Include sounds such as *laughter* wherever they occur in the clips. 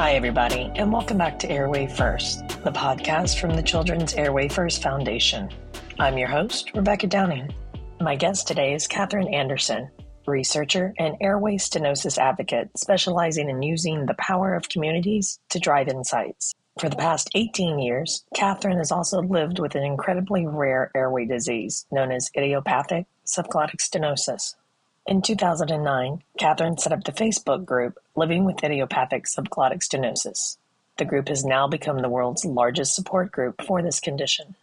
Hi, everybody, and welcome back to Airway First, the podcast from the Children's Airway First Foundation. I'm your host, Rebecca Downing. My guest today is Catherine Anderson, researcher and airway stenosis advocate specializing in using the power of communities to drive insights. For the past 18 years, Catherine has also lived with an incredibly rare airway disease known as idiopathic subglottic stenosis. In 2009, Catherine set up the Facebook group Living with Idiopathic Subglottic Stenosis. The group has now become the world's largest support group for this condition.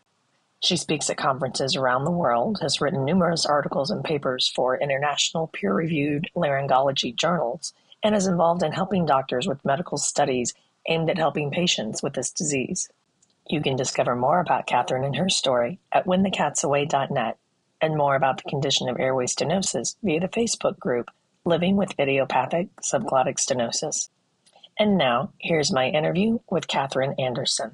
She speaks at conferences around the world, has written numerous articles and papers for international peer reviewed laryngology journals, and is involved in helping doctors with medical studies aimed at helping patients with this disease. You can discover more about Catherine and her story at whenthecatsaway.net and more about the condition of airway stenosis via the Facebook group Living with Idiopathic Subglottic Stenosis. And now, here's my interview with Catherine Anderson.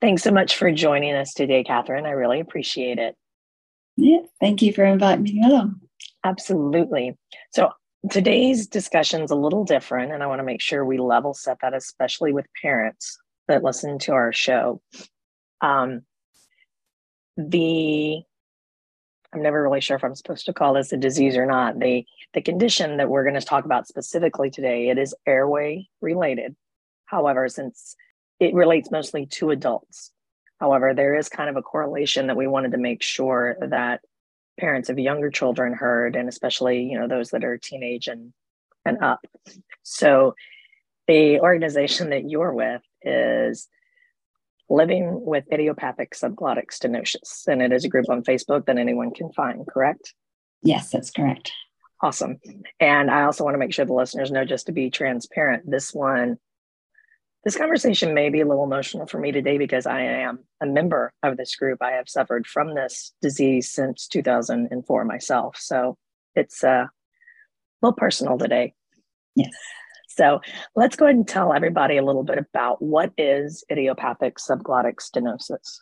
Thanks so much for joining us today, Catherine. I really appreciate it. Yeah, thank you for inviting me along. Absolutely. So, today's discussion is a little different, and I want to make sure we level set that, especially with parents that listen to our show. Um, the I'm never really sure if I'm supposed to call this a disease or not. The the condition that we're going to talk about specifically today, it is airway related. However, since it relates mostly to adults. However, there is kind of a correlation that we wanted to make sure that parents of younger children heard, and especially, you know, those that are teenage and and up. So the organization that you're with is living with idiopathic subglottic stenosis. And it is a group on Facebook that anyone can find, correct? Yes, that's correct. Awesome. And I also want to make sure the listeners know just to be transparent, this one, this conversation may be a little emotional for me today because I am a member of this group. I have suffered from this disease since 2004 myself. So it's uh, a little personal today. Yes. So let's go ahead and tell everybody a little bit about what is idiopathic subglottic stenosis.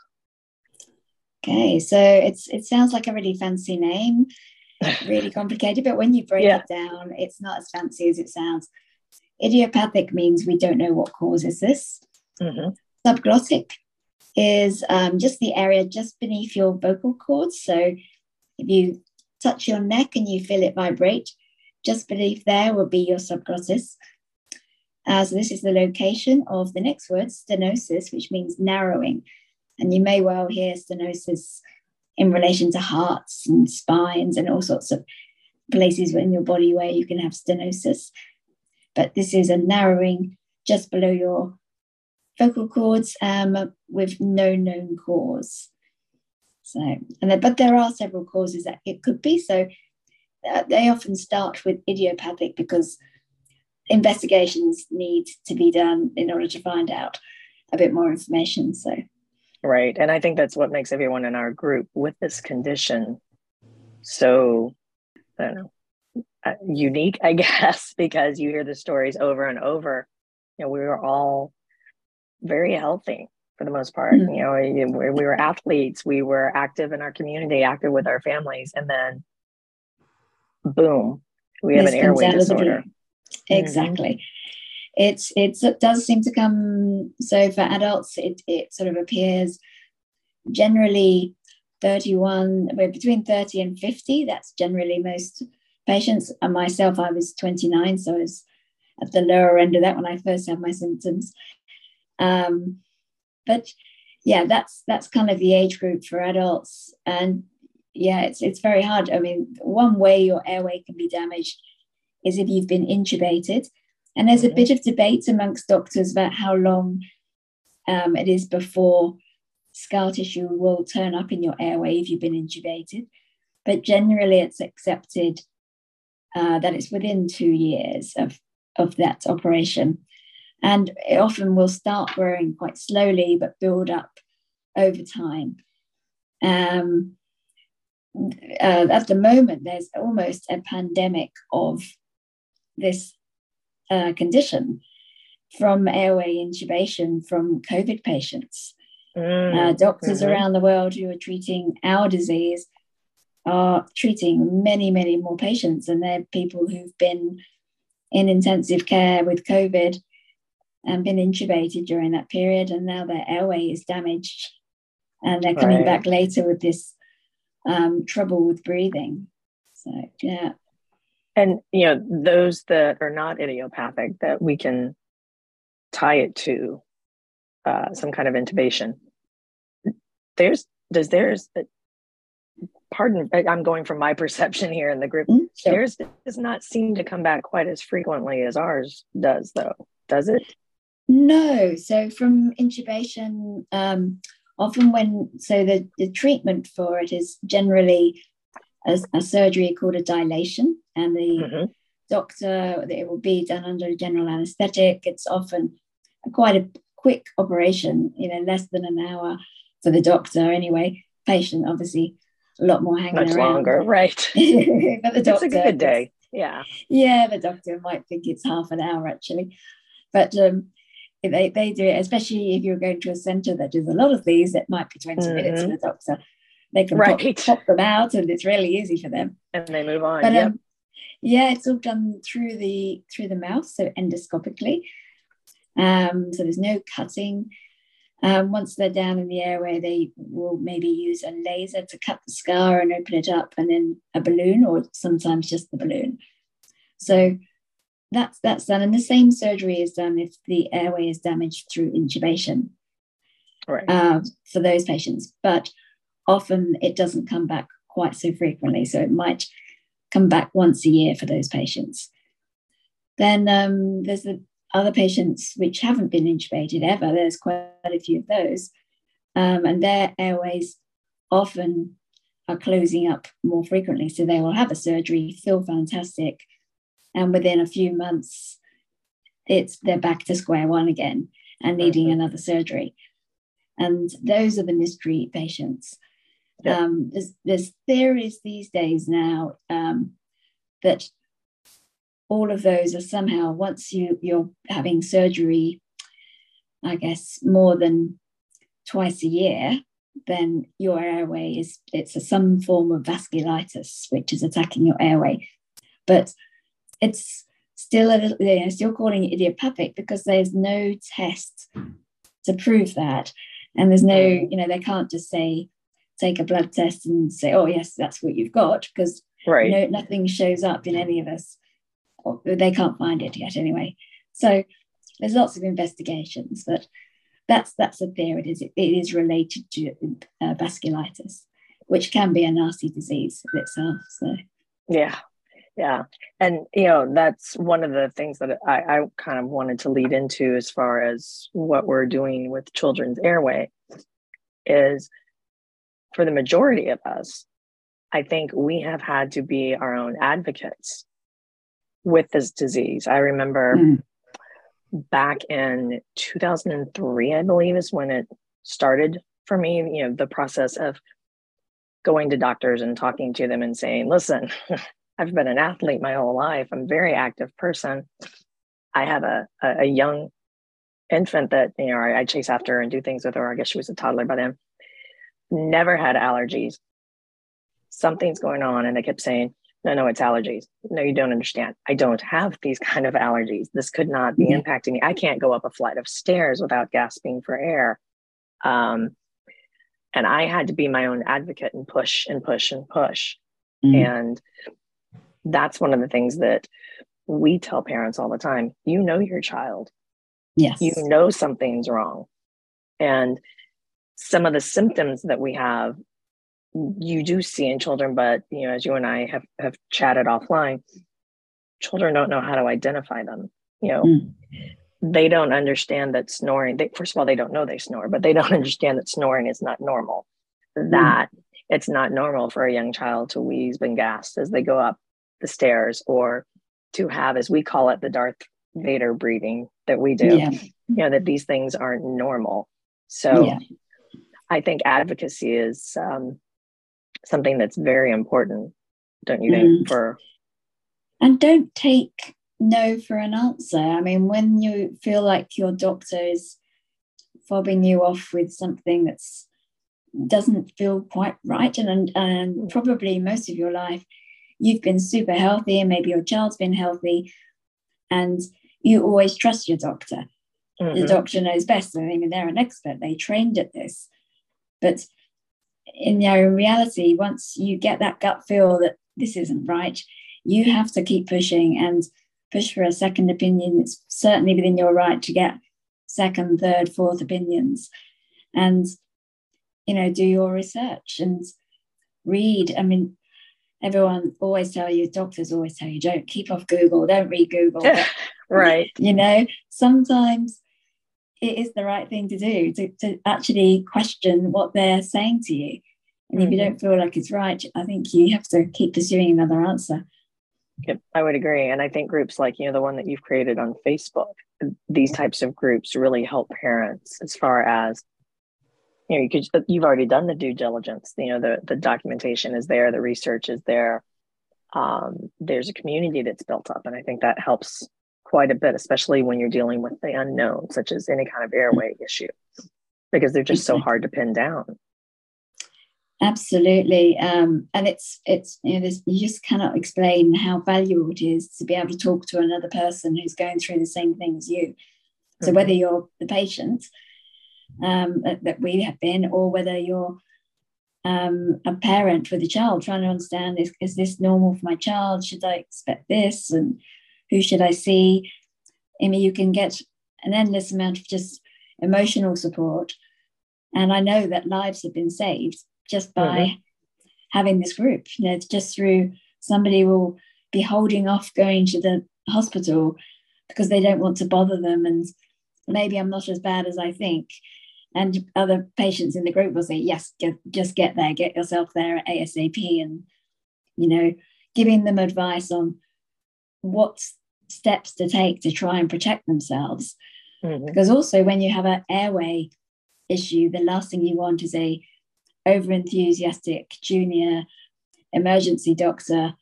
Okay, so it's it sounds like a really fancy name, *laughs* really complicated, but when you break yeah. it down, it's not as fancy as it sounds. Idiopathic means we don't know what causes this. Mm-hmm. Subglottic is um, just the area just beneath your vocal cords. So if you touch your neck and you feel it vibrate, just beneath there will be your subglottis. So this is the location of the next word, stenosis, which means narrowing. And you may well hear stenosis in relation to hearts and spines and all sorts of places in your body where you can have stenosis. But this is a narrowing just below your vocal cords um, with no known cause. So, and then, but there are several causes that it could be. So, uh, they often start with idiopathic because investigations need to be done in order to find out a bit more information. So, right. And I think that's what makes everyone in our group with this condition so, I don't know, uh, unique, I *laughs* guess, because you hear the stories over and over. You know, we were all very healthy for the most part. Mm-hmm. You know, we, we were athletes, we were active in our community, active with our families, and then boom, we have this an airway disorder. Exactly. Mm-hmm. It's it's it does seem to come so for adults it it sort of appears generally 31 we're between 30 and 50 that's generally most patients and myself I was 29 so I was at the lower end of that when I first had my symptoms um, but yeah that's that's kind of the age group for adults and yeah it's it's very hard I mean one way your airway can be damaged is if you've been intubated. And there's a bit of debate amongst doctors about how long um, it is before scar tissue will turn up in your airway if you've been intubated. But generally, it's accepted uh, that it's within two years of, of that operation. And it often will start growing quite slowly, but build up over time. Um, uh, at the moment, there's almost a pandemic of this uh, condition from airway intubation from COVID patients. Mm, uh, doctors mm-hmm. around the world who are treating our disease are treating many, many more patients, and they're people who've been in intensive care with COVID and been intubated during that period, and now their airway is damaged, and they're coming right. back later with this um, trouble with breathing. So yeah. And you know those that are not idiopathic that we can tie it to uh, some kind of intubation. There's does there's pardon i'm going from my *laughs* perception here in the group. Mm, sure. theirs does not seem to come back quite as frequently as ours does though. Does it? No. So from intubation um, often when so the, the treatment for it is generally a, a surgery called a dilation and the mm-hmm. doctor it will be done under general anesthetic it's often quite a quick operation you know less than an hour for the doctor anyway patient obviously a lot more hanging Much around. longer, right? *laughs* but the doctor, it's a good day. Yeah. Yeah, the doctor might think it's half an hour actually. But um, they, they do it, especially if you're going to a centre that does a lot of these, it might be 20 mm-hmm. minutes for the doctor. They can right. pop, pop, them out and it's really easy for them. And they move on. But, yep. um, yeah, it's all done through the through the mouth, so endoscopically. Um, so there's no cutting. Um, once they're down in the airway, they will maybe use a laser to cut the scar and open it up, and then a balloon, or sometimes just the balloon. So that's that's done, and the same surgery is done if the airway is damaged through intubation right. uh, for those patients. But often it doesn't come back quite so frequently, so it might come back once a year for those patients. Then um, there's the other patients which haven't been intubated ever, there's quite a few of those, um, and their airways often are closing up more frequently. So they will have a surgery, feel fantastic, and within a few months, it's they're back to square one again and needing mm-hmm. another surgery. And those are the mystery patients. Um, there's, there's theories these days now um, that all of those are somehow once you you're having surgery i guess more than twice a year then your airway is it's a, some form of vasculitis which is attacking your airway but it's still a little you know, still calling it idiopathic because there's no test to prove that and there's no mm. you know they can't just say take a blood test and say oh yes that's what you've got because right. no, nothing shows up in any of us they can't find it yet anyway. So there's lots of investigations, but that's that's a theory. It is it is related to uh, vasculitis, which can be a nasty disease in itself. So yeah, yeah, and you know that's one of the things that I, I kind of wanted to lead into as far as what we're doing with children's airway is for the majority of us. I think we have had to be our own advocates with this disease. I remember mm. back in 2003, I believe, is when it started for me, you know, the process of going to doctors and talking to them and saying, listen, *laughs* I've been an athlete my whole life. I'm a very active person. I have a, a, a young infant that, you know, I, I chase after and do things with her. I guess she was a toddler by then. Never had allergies. Something's going on. And they kept saying, no, no, it's allergies. No, you don't understand. I don't have these *laughs* kind of allergies. This could not be mm-hmm. impacting me. I can't go up a flight of stairs without gasping for air. Um, and I had to be my own advocate and push and push and push. Mm-hmm. And that's one of the things that we tell parents all the time. You know your child. Yes. You know something's wrong. And some of the symptoms that we have you do see in children, but you know, as you and I have have chatted offline, children don't know how to identify them. You know, mm. they don't understand that snoring. They, first of all, they don't know they snore, but they don't *laughs* understand that snoring is not normal. Mm. That it's not normal for a young child to wheeze and gasp as they go up the stairs, or to have, as we call it, the Darth Vader breathing that we do. Yeah. You know that these things aren't normal. So. Yeah. I think advocacy is um, something that's very important, don't you think? Mm. For and don't take no for an answer. I mean, when you feel like your doctor is fobbing you off with something that's doesn't feel quite right, and and mm. probably most of your life you've been super healthy, and maybe your child's been healthy, and you always trust your doctor. mm-hmm. the doctor knows best. I mean, they're an expert, they trained at this. But in you know, in reality, once you get that gut feel that this isn't right, you have to keep pushing and push for a second opinion. It's certainly within your right to get second, third, fourth opinions. And, you know, do your research and read. I mean, everyone always tell you, doctors always tell you, don't keep off Google, don't read Google. *laughs* right. You know, sometimes it is the right thing to do to, to actually question what they're saying to you. And mm-hmm. if you mm-hmm. don't feel like it's right, I think you have to keep pursuing another answer. Yep, I would agree. And I think groups like, you know, the one that you've created on Facebook, these types of groups really help parents as far as, you know, you could, you've already done the due diligence, you know, the, the documentation is there, the research is there. Um, there's a community that's built up. And I think that helps quite a bit, especially when you're dealing with the unknown, such as any kind of airway issue, because they're just so hard to pin down. Absolutely, um, and it's it's you know you just cannot explain how valuable it is to be able to talk to another person who's going through the same thing as you. So mm-hmm. whether you're the patient um, that, that, we have been, or whether you're um, a parent with a child trying to understand is, is this normal for my child? Should I expect this? And who should I see? I mean, you can get an endless amount of just emotional support. And I know that lives have been saved just by mm-hmm. having this group. You know, it's just through somebody will be holding off going to the hospital because they don't want to bother them. And maybe I'm not as bad as I think. And other patients in the group will say, yes, get, just get there, get yourself there at ASAP. And, you know, giving them advice on what steps to take to try and protect themselves. Mm-hmm. Because also, when you have an airway issue, the last thing you want is a overenthusiastic junior emergency doctor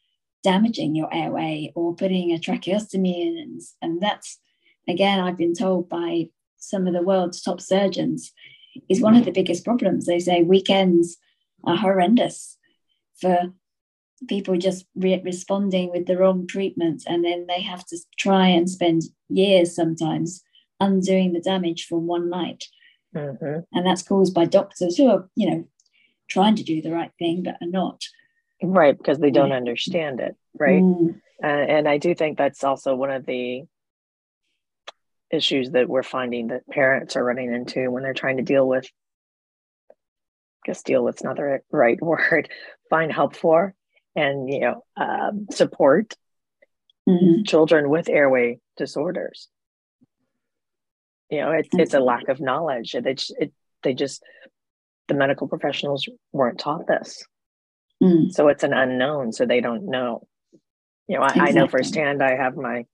damaging your airway or putting a tracheostomy in. And, and that's, again, I've been told by some of the world's top surgeons, is one of the biggest problems. They say weekends are horrendous for people just re- responding with the wrong treatment and then they have to try and spend years sometimes undoing the damage from one night. Mm-hmm. and that's caused by doctors who are you know trying to do the right thing but are not. Right because they don't understand it right? Mm. uh, and i do think that's also one of the issues that we're finding that parents are running into when they're trying to deal with I guess deal with not the right *laughs* word find help for and you know um, support mm-hmm. children with airway disorders you know it, it's a lack of knowledge it, it, they just the medical professionals weren't taught this mm. so it's an unknown so they don't know you know I, exactly. I, know firsthand i have my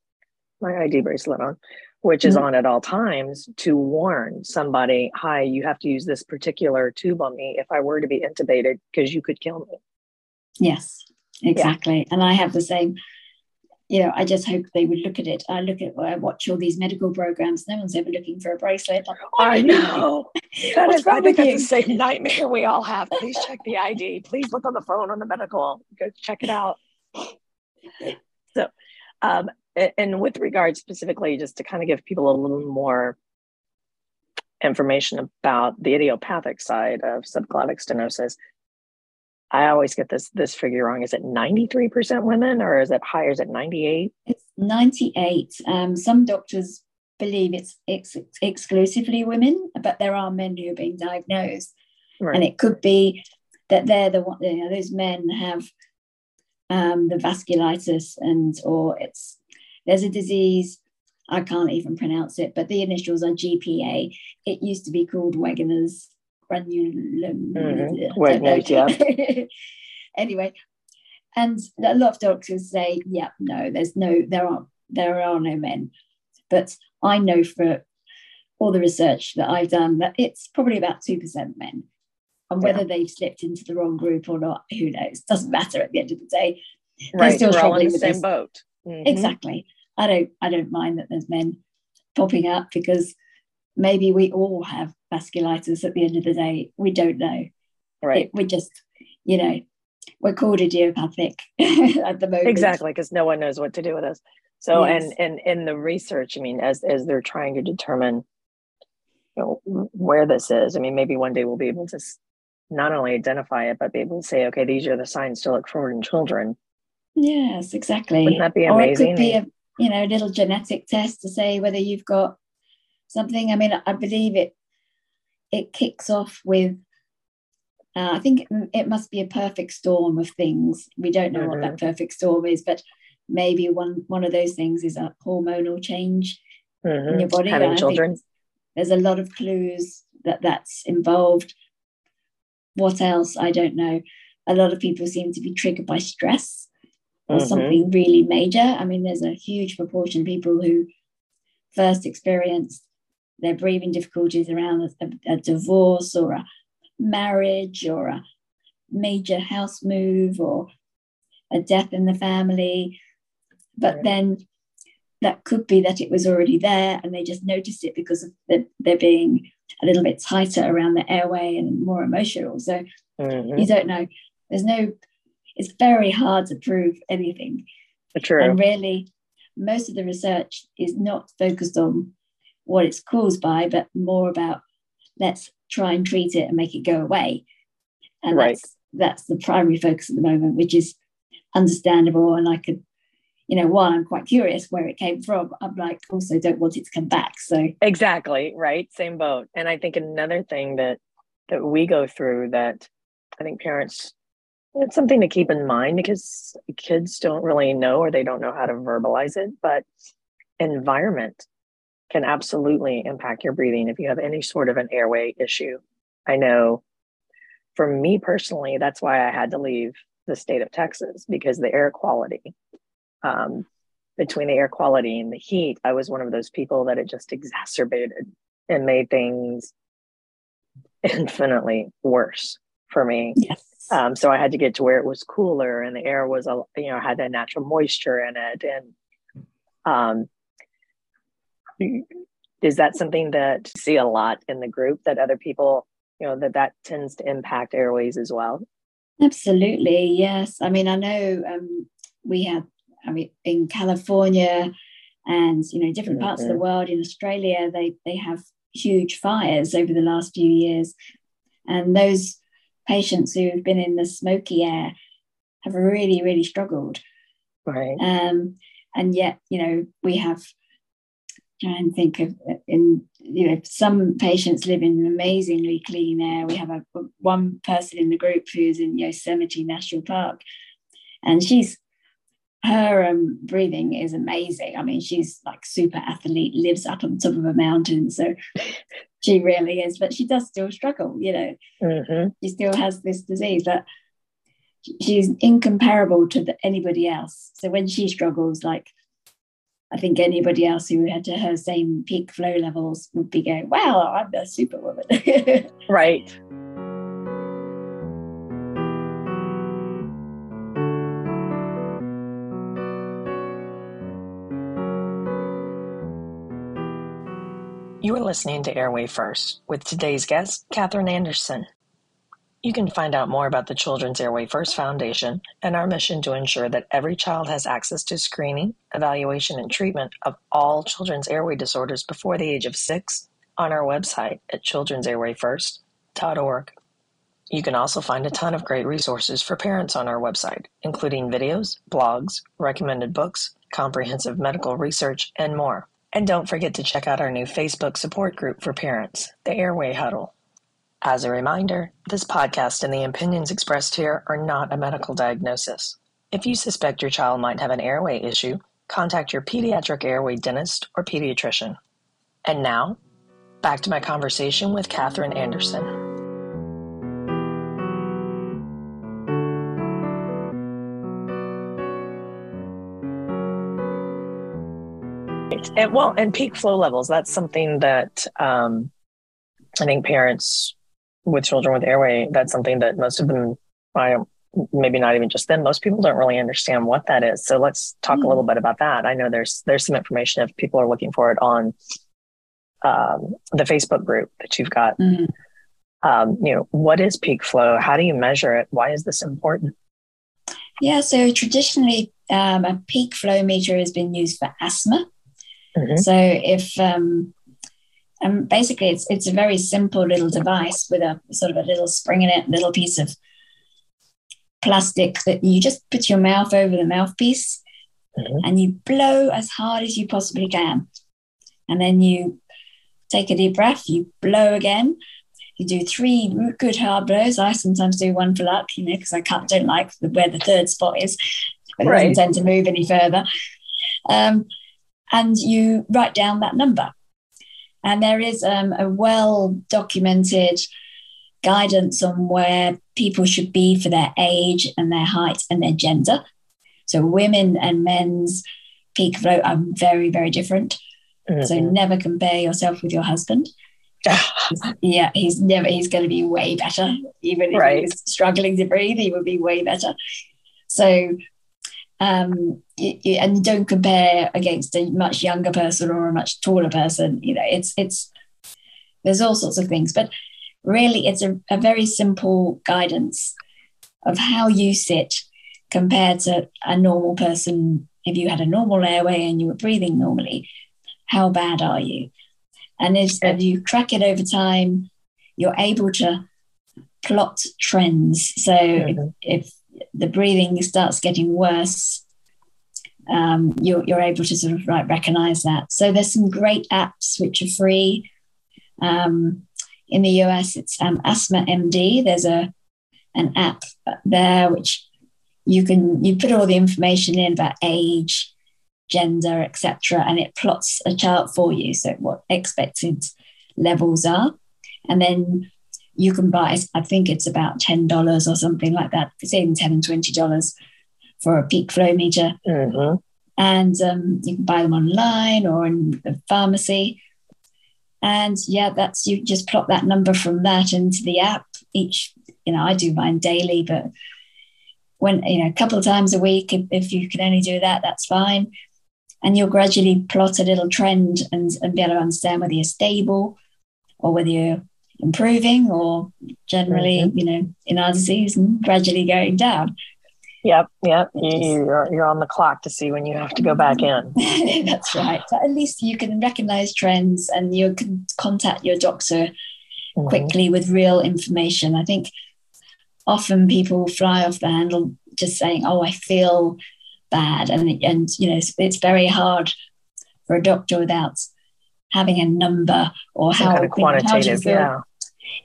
my id bracelet on which is mm. on at all times to warn somebody hi you have to use this particular tube on me if i were to be intubated because you could kill me yes exactly. Yeah. and i have the same you know i just hope they would look at it. I look at i watch all these medical programs no one's ever looking for a bracelet. Like, oh, i know. *laughs* that is i think that's the same nightmare we all have. Please check the id please look on the phone on the medical. Go check it out. So um and with regard specifically just to kind of give people a little more information about the idiopathic side of subglottic stenosis I always get this this figure wrong. Is it 93% women or is it higher? Is it 98? It's 98. Um, some doctors believe it's ex- exclusively women, but there are men who are being diagnosed. Right. And it could be that they're the one, you know, those men have um, the vasculitis and or it's there's a disease I can't even pronounce it, but the initials are GPA. It used to be called Wegener's granulum. Mm-hmm. *laughs* yeah. *laughs* anyway, and a lot of doctors say, yeah, no, there's no, there are there are no men. But I know for all the research that I've done that it's probably about two percent men. And whether yeah. they've slipped into the wrong group or not, who knows? Doesn't matter at the end of the day. Right, They're still struggling the with same this. boat. Mm-hmm. Exactly. I don't I don't mind that there's men popping up because maybe we all have vasculitis at the end of the day. We don't know. Right. It, we just, you know, we're called idiopathic *laughs* at the moment. Exactly, because no one knows what to do with us. So, yes. and and in the research, I mean, as as they're trying to determine, you know, where this is. I mean, maybe one day we'll be able to not only identify it, but be able to say, okay, these are the signs to look for in children. Yes, exactly. Wouldn't that be amazing? Or it could be a you know a little genetic test to say whether you've got something. I mean, I believe it. It kicks off with uh, I think it must be a perfect storm of things. We don't know mm-hmm. what that mm-hmm. perfect storm is, but maybe one one of those things is a hormonal change mm-hmm. in your body. Having children. There's a lot of clues that that's involved. What else? I don't know. A lot of people seem to be triggered by stress or mm-hmm. something really major. I mean, there's a huge proportion of people who first experience their breathing difficulties around a, a divorce or a marriage or a major house move or a death in the family. But then that could be that it was already there and they just noticed it because of the, there being a little bit tighter around the airway and more emotional. So mm-hmm. you don't know. There's no, it's very hard to prove anything. True. And really, most of the research is not focused on what it's caused by, but more about let's try and treat it and make it go away. And right. that's that's the primary focus at the moment, which is understandable. And I could, you know, while I'm quite curious where it came from, I'm like also don't want it to come back. So exactly right, same boat. And I think another thing that that we go through that I think parents it's something to keep in mind because kids don't really know or they don't know how to verbalize it, but environment can absolutely impact your breathing if you have any sort of an airway issue. I know for me personally, that's why I had to leave the state of Texas because the air quality, um, between the air quality and the heat, I was one of those people that it just exacerbated and made things infinitely worse for me. Yes. Um, so I had to get to where it was cooler and the air was, a, you know, had that natural moisture in it. And um, is that something that you see a lot in the group that other people you know that that tends to impact airways as well absolutely yes i mean i know um, we have i mean in california and you know different parts mm-hmm. of the mm-hmm. world in australia they they have huge fires over the last few years and those patients who've been in the smoky air have really really struggled right um, and yet you know we have and think of in you know some patients live in amazingly clean air. We have a one person in the group who's in yosemite national park and she's her um, breathing is amazing. I mean she's like super athlete lives up on top of a mountain so *laughs* she really is but she does still struggle you know. Mm-hmm. she still has this disease but she's incomparable to the, anybody else. So when she struggles like I think anybody else who had to her same peak flow levels would be going, wow, I'm a superwoman. *laughs* right. You are listening to Airway First with today's guest, Catherine Anderson. You can find out more about the Children's Airway First Foundation and our mission to ensure that every child has access to screening, evaluation, and treatment of all children's airway disorders before the age of six on our website at children'sairwayfirst.org. You can also find a ton of great resources for parents on our website, including videos, blogs, recommended books, comprehensive medical research, and more. And don't forget to check out our new Facebook support group for parents, the Airway Huddle. As a reminder, this podcast and the opinions expressed here are not a medical diagnosis. If you suspect your child might have an airway issue, contact your pediatric airway dentist or pediatrician. And now, back to my conversation with Catherine Anderson. And well, and peak flow levels, that's something that um, I think parents with children with airway, that's something that most of them, I maybe not even just them, most people don't really understand what that is. So let's talk mm. a little hmm. bit about that. I know there's there's some information if people are looking for it on um, the Facebook group that you've got. Mm. Um, you know, what is peak flow? How do you measure it? Why is this important? Yeah, so traditionally, um, a peak flow meter has been used for asthma. Mm-hmm. So if um, and basically it's it's a very simple little device with a sort of a little spring in it, a little piece of plastic that you just put your mouth over the mouthpiece mm-hmm. and you blow as hard as you possibly can. And then you take a deep breath, you blow again. You do three good hard blows. I sometimes do one for luck, you know, because I can't don't like the, where the third spot is. But it doesn't tend to move any further. Um, and you write down that number. And there is um, a well documented guidance on where people should be for their age and their height and their gender. So women and men's peak flow are very, very different. Mm-hmm. So never compare yourself with your husband. *laughs* yeah, he's never he's going to be way better. Even if right. he's struggling to breathe, he would be way better. So um, and don't compare against a much younger person or a much taller person. You know, it's it's there's all sorts of things, but really, it's a, a very simple guidance of how you sit compared to a normal person. If you had a normal airway and you were breathing normally, how bad are you? And as, as you track it over time, you're able to plot trends. So mm-hmm. if, if the breathing starts getting worse, um, you're, you're able to sort of recognize that. So there's some great apps which are free. Um, in the US, it's um, Asthma MD. There's a an app there which you can you put all the information in about age, gender, etc., and it plots a chart for you. So what expected levels are, and then you can buy, I think it's about $10 or something like that, between 10 and $20 for a peak flow meter. Mm-hmm. And um, you can buy them online or in the pharmacy. And yeah, that's you just plot that number from that into the app. Each, you know, I do mine daily, but when, you know, a couple of times a week, if, if you can only do that, that's fine. And you'll gradually plot a little trend and, and be able to understand whether you're stable or whether you're improving or generally, mm-hmm. you know, in our disease and gradually going down. Yep, yep. You, are you're on the clock to see when you have to go back *laughs* in. That's right. But at least you can recognize trends and you can contact your doctor mm-hmm. quickly with real information. I think often people fly off the handle just saying, "Oh, I feel bad," and and you know, it's, it's very hard for a doctor without having a number or Some how kind of quantitative, how yeah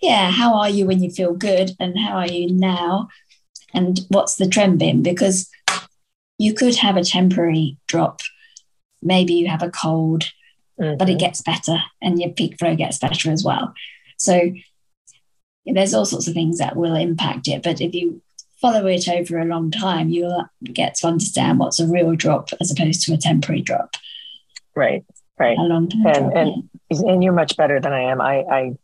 yeah, how are you when you feel good and how are you now? And what's the trend been? Because you could have a temporary drop. Maybe you have a cold, mm-hmm. but it mm-hmm. gets better and your peak flow gets better as well. So there's all sorts of things that will impact it. But if you follow it over a long time, you'll get to understand what's a real drop as opposed to a temporary drop. Right, right. A long time. And, drop, and, yeah. and you're much better than I am. I, I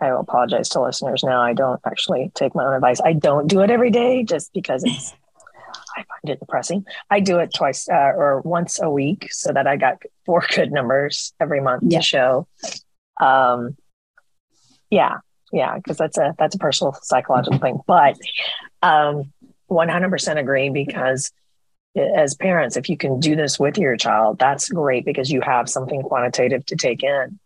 I apologize to listeners now. I don't actually take my own advice. I don't do it every day just because it's *laughs* I find it depressing. I do it twice uh, or once a week so that I got four *laughs* good numbers every month yeah. to show. Um, yeah, yeah, because that's a that's a personal psychological thing. But um, 100% agree because as parents, if you can do this with your child, that's great because you have something quantitative to take in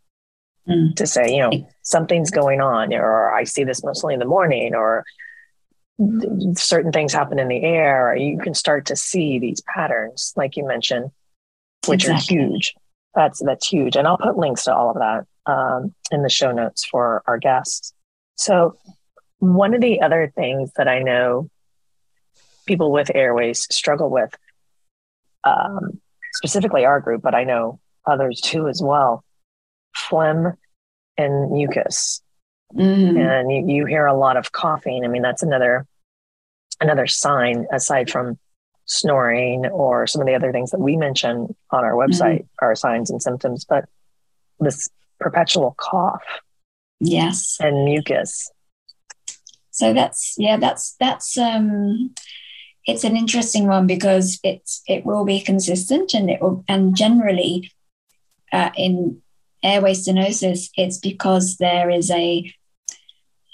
mm. to say, you know, something's going on, or I see this mostly in the morning, or certain things happen in the air. Or you can start to see these patterns, like you mentioned, which exactly. are huge. That's that's huge, and I'll put links to all of that um, in the show notes for our guests. So, one of the other things that I know people with airways struggle with, um, specifically our group, but I know others too as well, phlegm and mucus. Mm-hmm. And you, you hear a lot of coughing. I mean, that's another another sign aside from snoring or some of the other things that we mention on our website mm-hmm. are signs and symptoms, but this perpetual cough. Yes. And mucus. So that's yeah, that's that's um it's an interesting one because it's it will be consistent and it will and generally uh, in airway stenosis, it's because there is a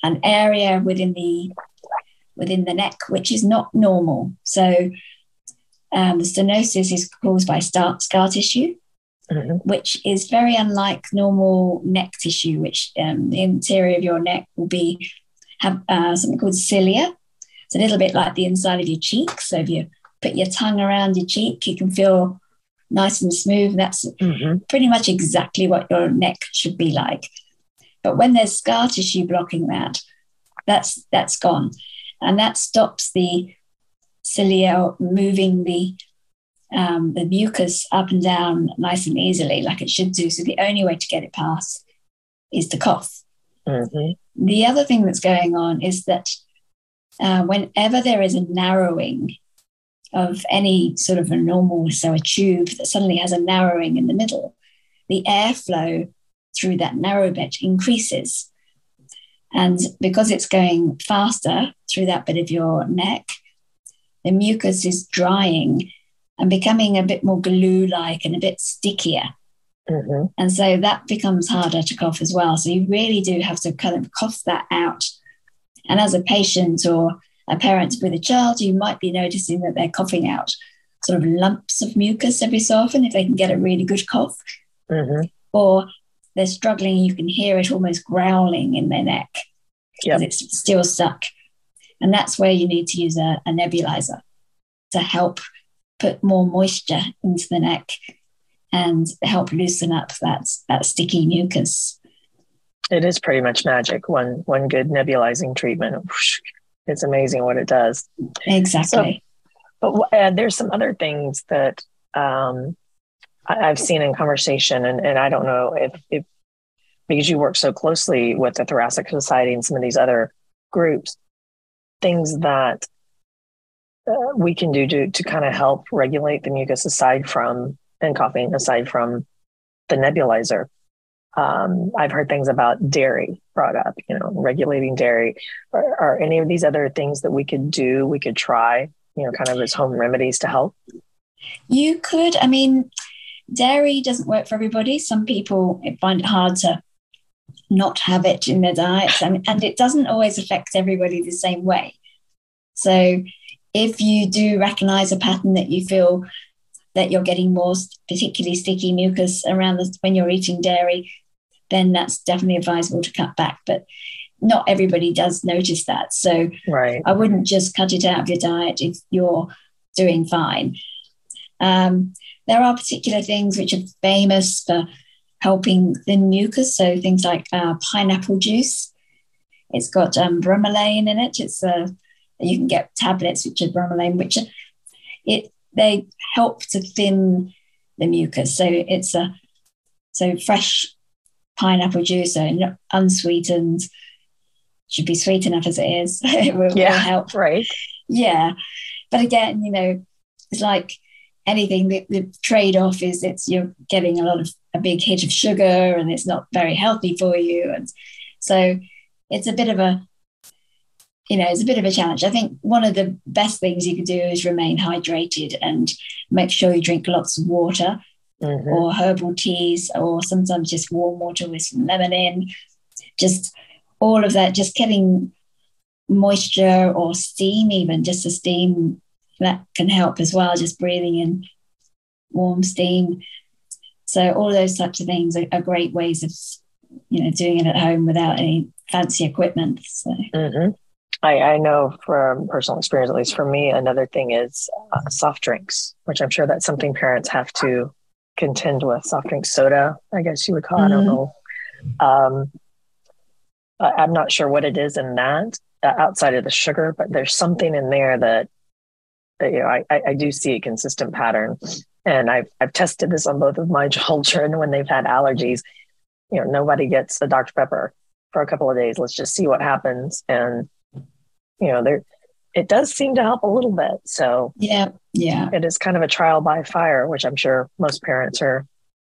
an area within the within the neck which is not normal. So um, the stenosis is caused by scar, scar tissue, mm-hmm. which is very unlike normal neck tissue, which um, the interior of your neck will be have uh, something called cilia. It's a little bit like the inside of your cheek. So if you put your tongue around your cheek, you can feel nice and smooth. And That's mm-hmm. pretty much exactly what your neck should be like. But when there's scar tissue blocking that, that's that's gone, and that stops the cilia moving the um, the mucus up and down nice and easily, like it should do. So the only way to get it past is to cough. Mm-hmm. The other thing that's going on is that uh, whenever there is a narrowing of any sort of a normal, so a tube that suddenly has a narrowing in the middle, the airflow through that narrow bit increases. And because it's going faster through that bit of your neck, the mucus is drying and becoming a bit more glue like and a bit stickier. Mm-hmm. And so that becomes harder to cough as well. So you really do have to kind of cough that out. And as a patient or a parent with a child, you might be noticing that they're coughing out sort of lumps of mucus every so often if they can get a really good cough. Mm-hmm. Or they're struggling, you can hear it almost growling in their neck because yep. it's still stuck. And that's where you need to use a, a nebulizer to help put more moisture into the neck and help loosen up that, that sticky mucus. It is pretty much magic. One one good nebulizing treatment, *laughs* it's amazing what it does. Exactly. So, but uh, there's some other things that um, I, have seen in conversation, and, and I don't know if, if because you work so closely with the Thoracic Society and some of these other groups, things that uh, we can do to, to kind of help regulate the mucus aside from and coughing aside from the nebulizer. Um, I've heard things about dairy brought up, you know, regulating dairy. Are any of these other things that we could do, we could try, you know, kind of as home remedies to help? You could. I mean, dairy doesn't work for everybody. Some people find it hard to not have it in their diets, and, and it doesn't always affect everybody the same way. So, if you do recognize a pattern that you feel that you're getting more particularly sticky mucus around the, when you're eating dairy, then that's definitely advisable to cut back. But not everybody does notice that. So right. I wouldn't just cut it out of your diet if you're doing fine. Um, there are particular things which are famous for helping thin mucus. So things like uh, pineapple juice. It's got um, bromelain in it. It's a uh, you can get tablets which are bromelain, which are, it they help to thin the mucus. So it's a so fresh pineapple juice, so unsweetened. Should be sweet enough as it is. *laughs* it will, yeah, will help. Right. Yeah. But again, you know, it's like anything, the, the trade off is it's you're getting a lot of a big hit of sugar and it's not very healthy for you. And so it's a bit of a you know, it's a bit of a challenge. I think one of the best things you could do is remain hydrated and make sure you drink lots of water mm-hmm. or herbal teas or sometimes just warm water with some lemon in. Just all of that, just getting moisture or steam, even just a steam that can help as well, just breathing in warm steam. So all of those types of things are, are great ways of, you know, doing it at home without any fancy equipment. So. Mm-hmm. I, I know from personal experience, at least for me, another thing is uh, soft drinks, which I'm sure that's something parents have to contend with. Soft drink soda, I guess you would call. Mm-hmm. I don't mm-hmm. know. Um, I'm not sure what it is in that uh, outside of the sugar, but there's something in there that, that you know I, I, I do see a consistent pattern, and I've I've tested this on both of my *laughs* children when they've had allergies. You know, nobody gets the Dr Pepper for a couple of days. Let's just see what happens, and you know, there it does seem to help a little bit. So yeah, yeah, it is kind of a trial by fire, which I'm sure most parents are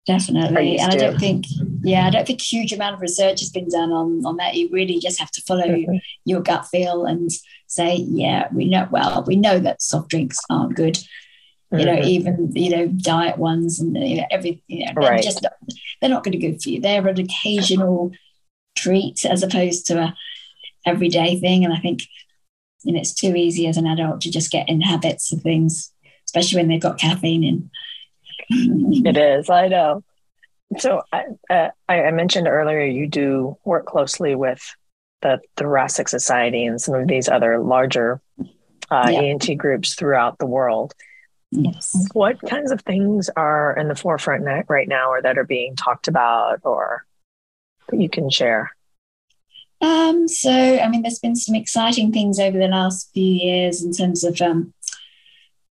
definitely. Are and I don't think, yeah, I don't think huge amount of research has been done on on that. You really just have to follow mm-hmm. your gut feel and say, yeah, we know well, we know that soft drinks aren't good. You know, mm-hmm. even you know diet ones and you know every you know right. just not, they're not going to be good for you. They're an occasional treat as opposed to a everyday thing. And I think know, it's too easy as an adult to just get in habits of things. especially when they've got caffeine in. *laughs* it is, I know. So I, uh, I mentioned earlier you do work closely with the Thoracic Society and some of these other larger uh, yeah. ENT groups throughout the world. Yes. What kinds of things are in the forefront right now or that are being talked about or that you can share? Um, so, I mean, there's been some exciting things over the last few years in terms of um,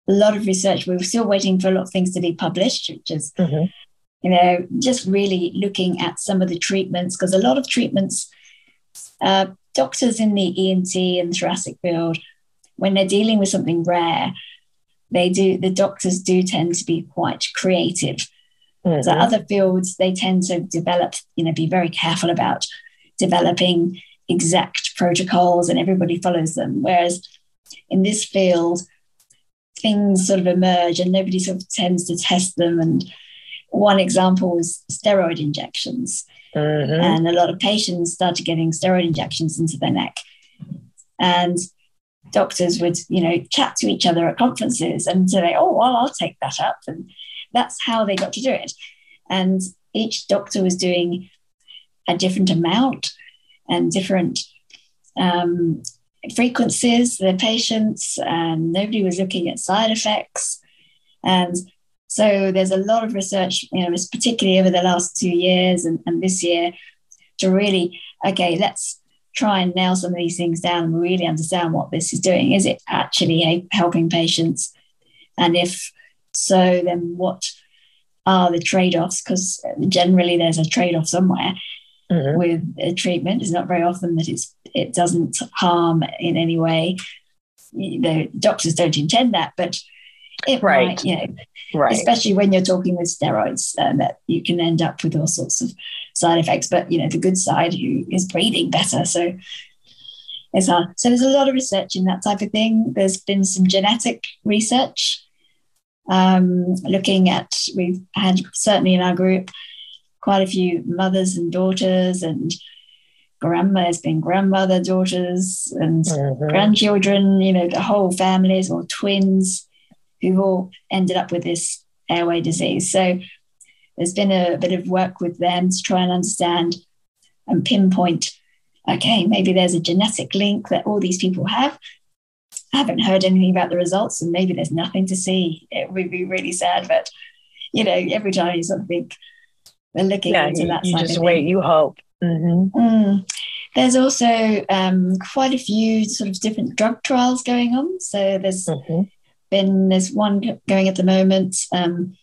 a lot of research. We're still waiting for a lot of things to be published, which is, mm-hmm. you know, just really looking at some of the treatments because a lot of treatments, uh, doctors in the ENT and thoracic field, when they're dealing with something rare, they do the doctors do tend to be quite creative. Mm-hmm. So other fields they tend to develop, you know, be very careful about developing exact protocols and everybody follows them. Whereas in this field, things sort of emerge and nobody sort of tends to test them. And one example was steroid injections. Mm-hmm. And a lot of patients started getting steroid injections into their neck. And doctors would, you know, chat to each other at conferences and say, oh, well, I'll take that up. And that's how they got to do it. And each doctor was doing a different amount and different um, frequencies their patients, and nobody was looking at side effects. And so there's a lot of research, you know, particularly over the last two years and, and this year, to really, okay, let's try and nail some of these things down and really understand what this is doing. Is it actually helping patients? And if so, then what are the trade offs? Because generally there's a trade off somewhere mm-hmm. with a treatment. It's not very often that it's it doesn't harm in any way. The doctors don't intend that, but it right. might, you know, right. especially when you're talking with steroids, uh, that you can end up with all sorts of side effects. But you know, the good side who is breathing better, so it's hard. So there's a lot of research in that type of thing. There's been some genetic research um, looking at. We've had certainly in our group quite a few mothers and daughters and grandma has been grandmother daughters and mm-hmm. grandchildren you know the whole families or twins who've all ended up with this airway disease. So there's been a bit of work with them to try and understand and pinpoint okay maybe there's a genetic link that all these people have. I haven't heard anything about the results and maybe there's nothing to see. It would be really sad but you know every time you sort of think we're looking yeah, into you, that. You just wait. You hope. Mm-hmm. Mm. There's also um, quite a few sort of different drug trials going on. So there's mm-hmm. been there's one going at the moment. Um,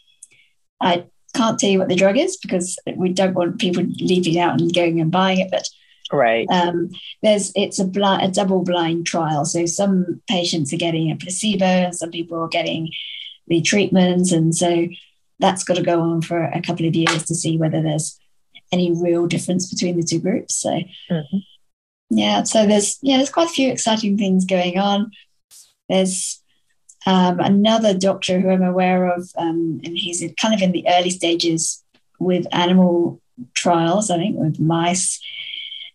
I can't tell you what the drug is because we don't want people leaving out and going and buying it. But right, um, there's it's a blind, a double blind trial. So some patients are getting a placebo, and some people are getting the treatments and so that's got to go on for a couple of years to see whether there's any real difference between the two groups. So mm-hmm. yeah, so there's yeah, there's quite a few exciting things going on. There's um, another doctor who I'm aware of, um, and he's kind of in the early stages with animal trials, I think, with mice,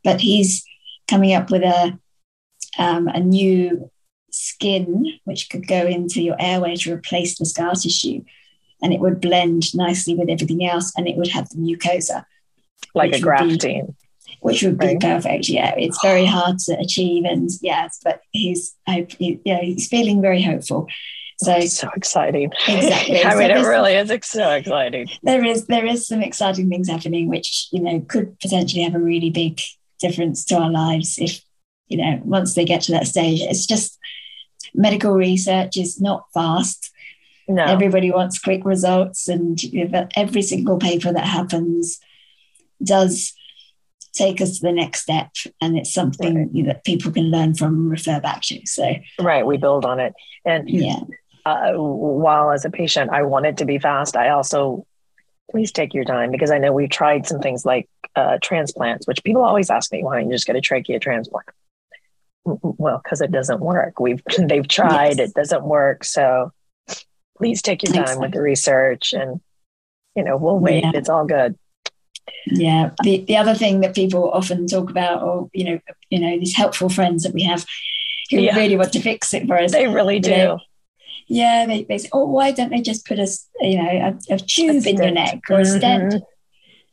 but he's coming up with a um, a new skin which could go into your airway to replace the scar tissue and it would blend nicely with everything else and it would have the mucosa. Like a grafting. Be, which would be right. perfect. Yeah, it's very *gasps* hard to achieve, and yes, but he's, I, yeah, he's feeling very hopeful. So so exciting! Exactly. *laughs* I so mean, it really is so exciting. There is there is some exciting things happening, which you know could potentially have a really big difference to our lives if you know once they get to that stage. It's just medical research is not fast. No. Everybody wants quick results, and every single paper that happens does take us to the next step, and it's something right. that people can learn from and refer back to. So, right, we build on it, and yeah. Uh, while as a patient, I want it to be fast. I also please take your time because I know we've tried some things like uh, transplants, which people always ask me, why don't you just get a trachea transplant? Well, because it doesn't work. We've *laughs* they've tried, yes. it doesn't work. So please take your time with the research and you know we'll wait yeah. it's all good yeah the, the other thing that people often talk about or you know you know these helpful friends that we have who yeah. really want to fix it for us they really do know, yeah, they, they say, oh, why don't they just put a, you know, a, a tube a in your neck or a stent? Mm-hmm.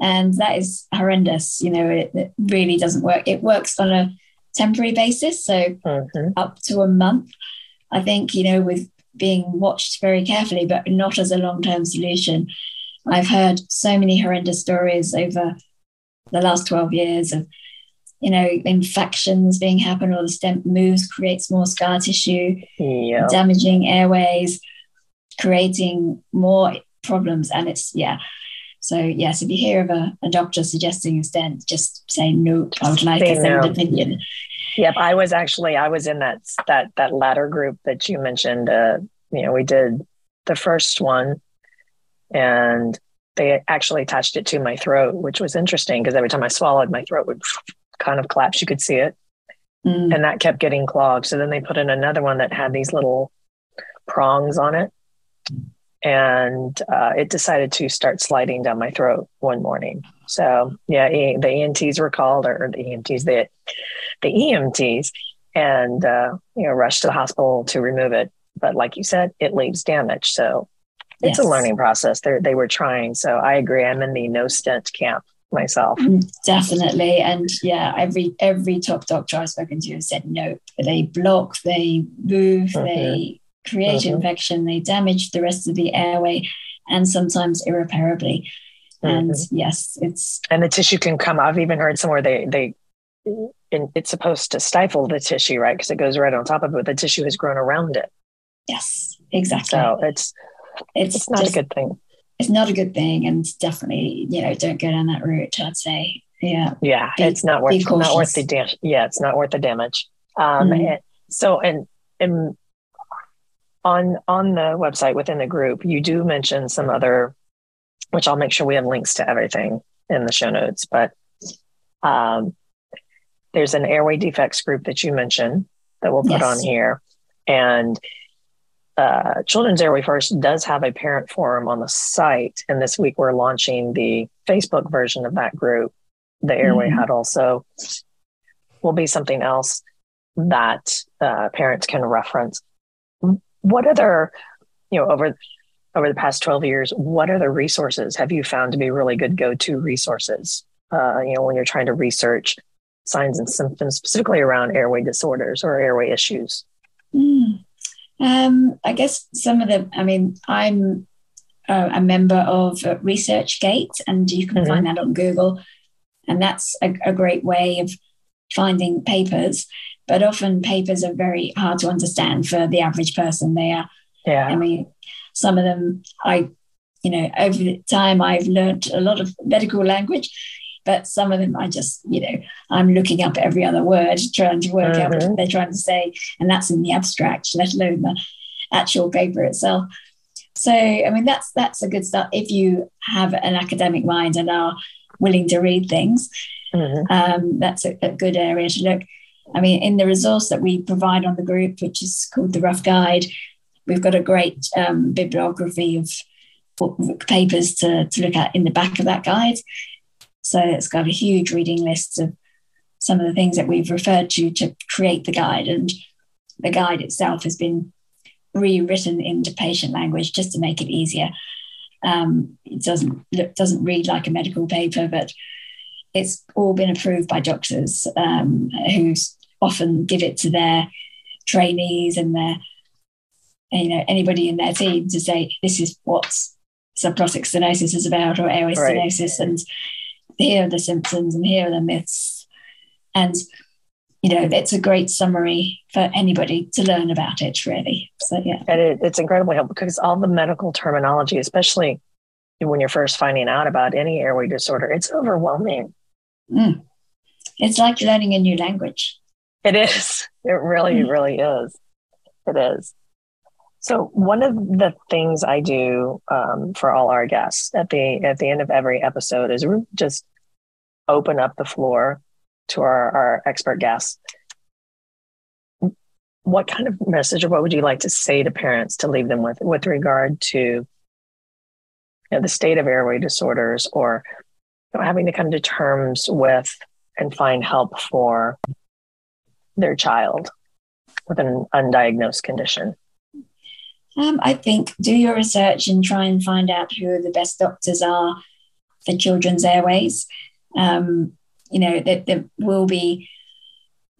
And that is horrendous. You know, it, it, really doesn't work. It works on a temporary basis, so mm-hmm. up to a month. I think, you know, with being watched very carefully, but not as a long term solution. I've heard so many horrendous stories over the last 12 years of you know, infections being happen or the stent moves, creates more scar tissue, yeah. damaging airways, creating more problems. And it's, yeah. So, yes, if you hear of a, a doctor suggesting a stent, just say, no, I would like a second opinion. Yep. I was actually, I was in that, that, that latter group that you mentioned. Uh, you know, we did the first one and they actually attached it to my throat, which was interesting because every time I swallowed, my throat would kind of collapse. You could see it. Mm. And that kept getting clogged. So then they put in another one that had these little prongs on it. And uh, it decided to start sliding down my throat one morning. So yeah, the ENTs were called, or the EMTs, the the EMTs, and uh, you know rushed to the hospital to remove it. But like you said, it leaves damage. So it's yes. a learning process. They they were trying. So I agree. I'm in the no stent camp myself. Mm, definitely. And yeah, every every top doctor I've spoken to has said no. They block, they move, mm-hmm. they create mm-hmm. infection, they damage the rest of the airway and sometimes irreparably. Mm-hmm. And yes, it's and the tissue can come. I've even heard somewhere they they it's supposed to stifle the tissue, right? Because it goes right on top of it, but the tissue has grown around it. Yes, exactly. So it's it's, it's not just, a good thing it's not a good thing and definitely you know don't go down that route i'd say yeah yeah be, it's not worth not worth the damage yeah it's not worth the damage um mm. and so and and on on the website within the group you do mention some other which i'll make sure we have links to everything in the show notes but um there's an airway defects group that you mentioned that we'll put yes. on here and uh, Children's Airway First does have a parent forum on the site, and this week we're launching the Facebook version of that group, the Airway mm-hmm. Huddle. So, will be something else that uh, parents can reference. What other, you know, over over the past twelve years, what other resources have you found to be really good go to resources? Uh, you know, when you're trying to research signs and symptoms, specifically around airway disorders or airway issues. Mm. Um, I guess some of the, I mean, I'm uh, a member of ResearchGate, and you can mm-hmm. find that on Google. And that's a, a, great way of finding papers. But often papers are very hard to understand for the average person. They are, yeah. I mean, some of them, I, you know, over time I've learned a lot of medical language, but some of them I just, you know, I'm looking up every other word, trying to work mm-hmm. out what mm-hmm. they're trying to say. And that's in the abstract, let alone the actual paper itself. So, I mean, that's that's a good start if you have an academic mind and are willing to read things. Mm-hmm. Um, that's a, a good area to look. I mean, in the resource that we provide on the group, which is called the Rough Guide, we've got a great um, bibliography of papers to, to look at in the back of that guide. So it's got a huge reading list of some of the things that we've referred to to create the guide. And the guide itself has been rewritten into patient language just to make it easier. Um, it doesn't look, doesn't read like a medical paper, but it's all been approved by doctors um, who often give it to their trainees and their you know anybody in their team to say this is what subglottic stenosis is about or airway right. stenosis and here are the symptoms and here are the myths. And, you know, it's a great summary for anybody to learn about it, really. So, yeah. And it, it's incredibly helpful because all the medical terminology, especially when you're first finding out about any airway disorder, it's overwhelming. Mm. It's like learning a new language. It is. It really, mm. really is. It is. So one of the things I do um, for all our guests at the at the end of every episode is just open up the floor to our, our expert guests. What kind of message or what would you like to say to parents to leave them with with regard to you know, the state of airway disorders or you know, having to come to terms with and find help for their child with an undiagnosed condition? Um, I think do your research and try and find out who the best doctors are for children's airways. Um, you know, there, there, will be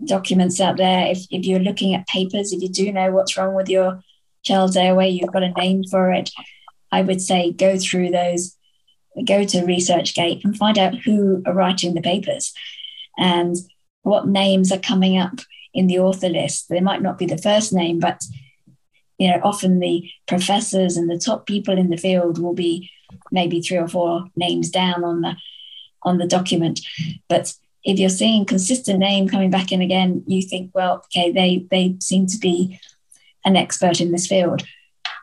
documents out there. If, if you're looking at papers, if you do know what's wrong with your child's airway, you've got a name for it. I would say go through those, go to ResearchGate and find out who are writing the papers and what names are coming up in the author list. They might not be the first name, but you know, often the professors and the top people in the field will be maybe three or four names down on the on the document. But if you're seeing consistent name coming back in again, you think, well, okay, they they seem to be an expert in this field.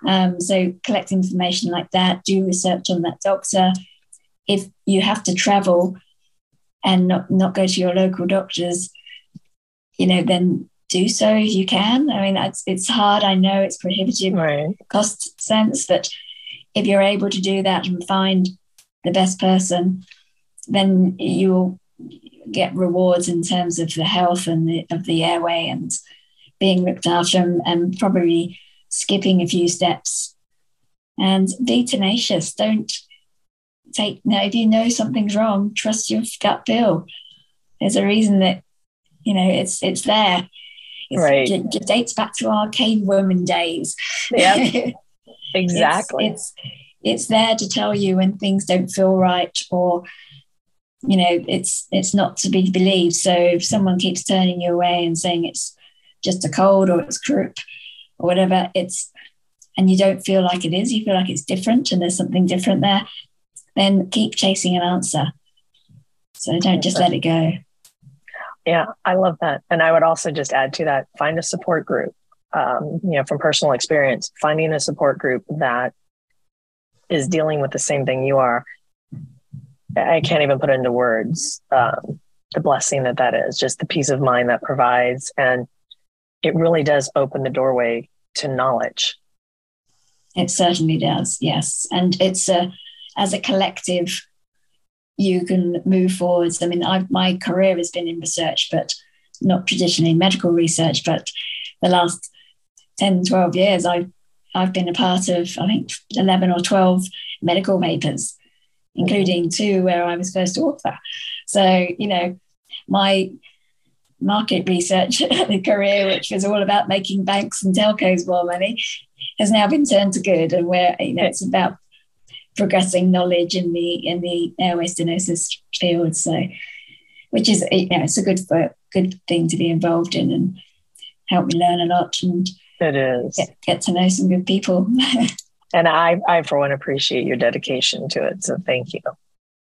Um, so collect information like that, do research on that doctor. If you have to travel and not, not go to your local doctors, you know, then do so if you can. I mean, it's, it's hard. I know it's prohibitive right. cost sense, but if you're able to do that and find the best person, then you'll get rewards in terms of the health and the, of the airway and being looked after and, and probably skipping a few steps. And be tenacious. Don't take no. If you know something's wrong, trust your gut feel. There's a reason that you know it's it's there right. It, it, dates back to our cave woman days. Yeah, *laughs* exactly. it's, it's it's there to tell you when things don't feel right or you know it's it's not to be believed so if someone keeps turning you away and saying it's just a cold or it's croup or whatever it's and you don't feel like it is you feel like it's different and there's something different there then keep chasing an answer so don't just let it go yeah, I love that. And I would also just add to that find a support group. Um, you know, from personal experience, finding a support group that is dealing with the same thing you are. I can't even put into words um, the blessing that that is, just the peace of mind that provides. And it really does open the doorway to knowledge. It certainly does, yes. And it's a, as a collective, you can move forwards. I mean, I've, my career has been in research, but not traditionally medical research. But the last 10, 12 years, I've, I've been a part of, I think, 11 or 12 medical papers, including two where I was first author. So, you know, my market research *laughs* career, which was all about making banks and telcos more money, has now been turned to good. And where, you know, it's about progressing knowledge in the in the airway stenosis field. So, which is you know it's a good for, good thing to be involved in and help me learn a lot and it is get, get to know some good people. *laughs* and I I for one appreciate your dedication to it. So thank you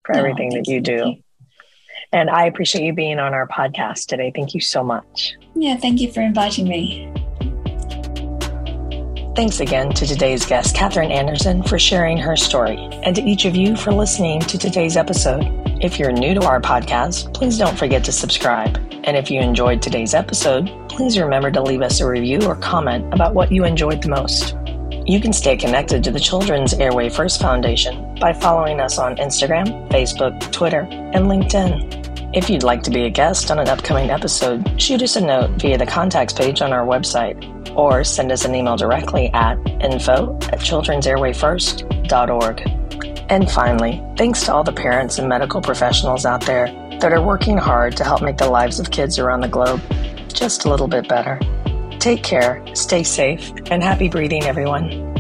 for oh, everything that you do. You. And I appreciate you being on our podcast today. Thank you so much. Yeah, thank you for inviting me. Thanks again to today's guest, Catherine Anderson, for sharing her story, and to each of you for listening to today's episode. If you're new to our podcast, please don't forget to subscribe. And if you enjoyed today's episode, please remember to leave us a review or comment about what you enjoyed the most. You can stay connected to the Children's Airway First Foundation by following us on Instagram, Facebook, Twitter, and LinkedIn. If you'd like to be a guest on an upcoming episode, shoot us a note via the contacts page on our website or send us an email directly at info at children'sairwayfirst.org. And finally, thanks to all the parents and medical professionals out there that are working hard to help make the lives of kids around the globe just a little bit better. Take care, stay safe, and happy breathing, everyone.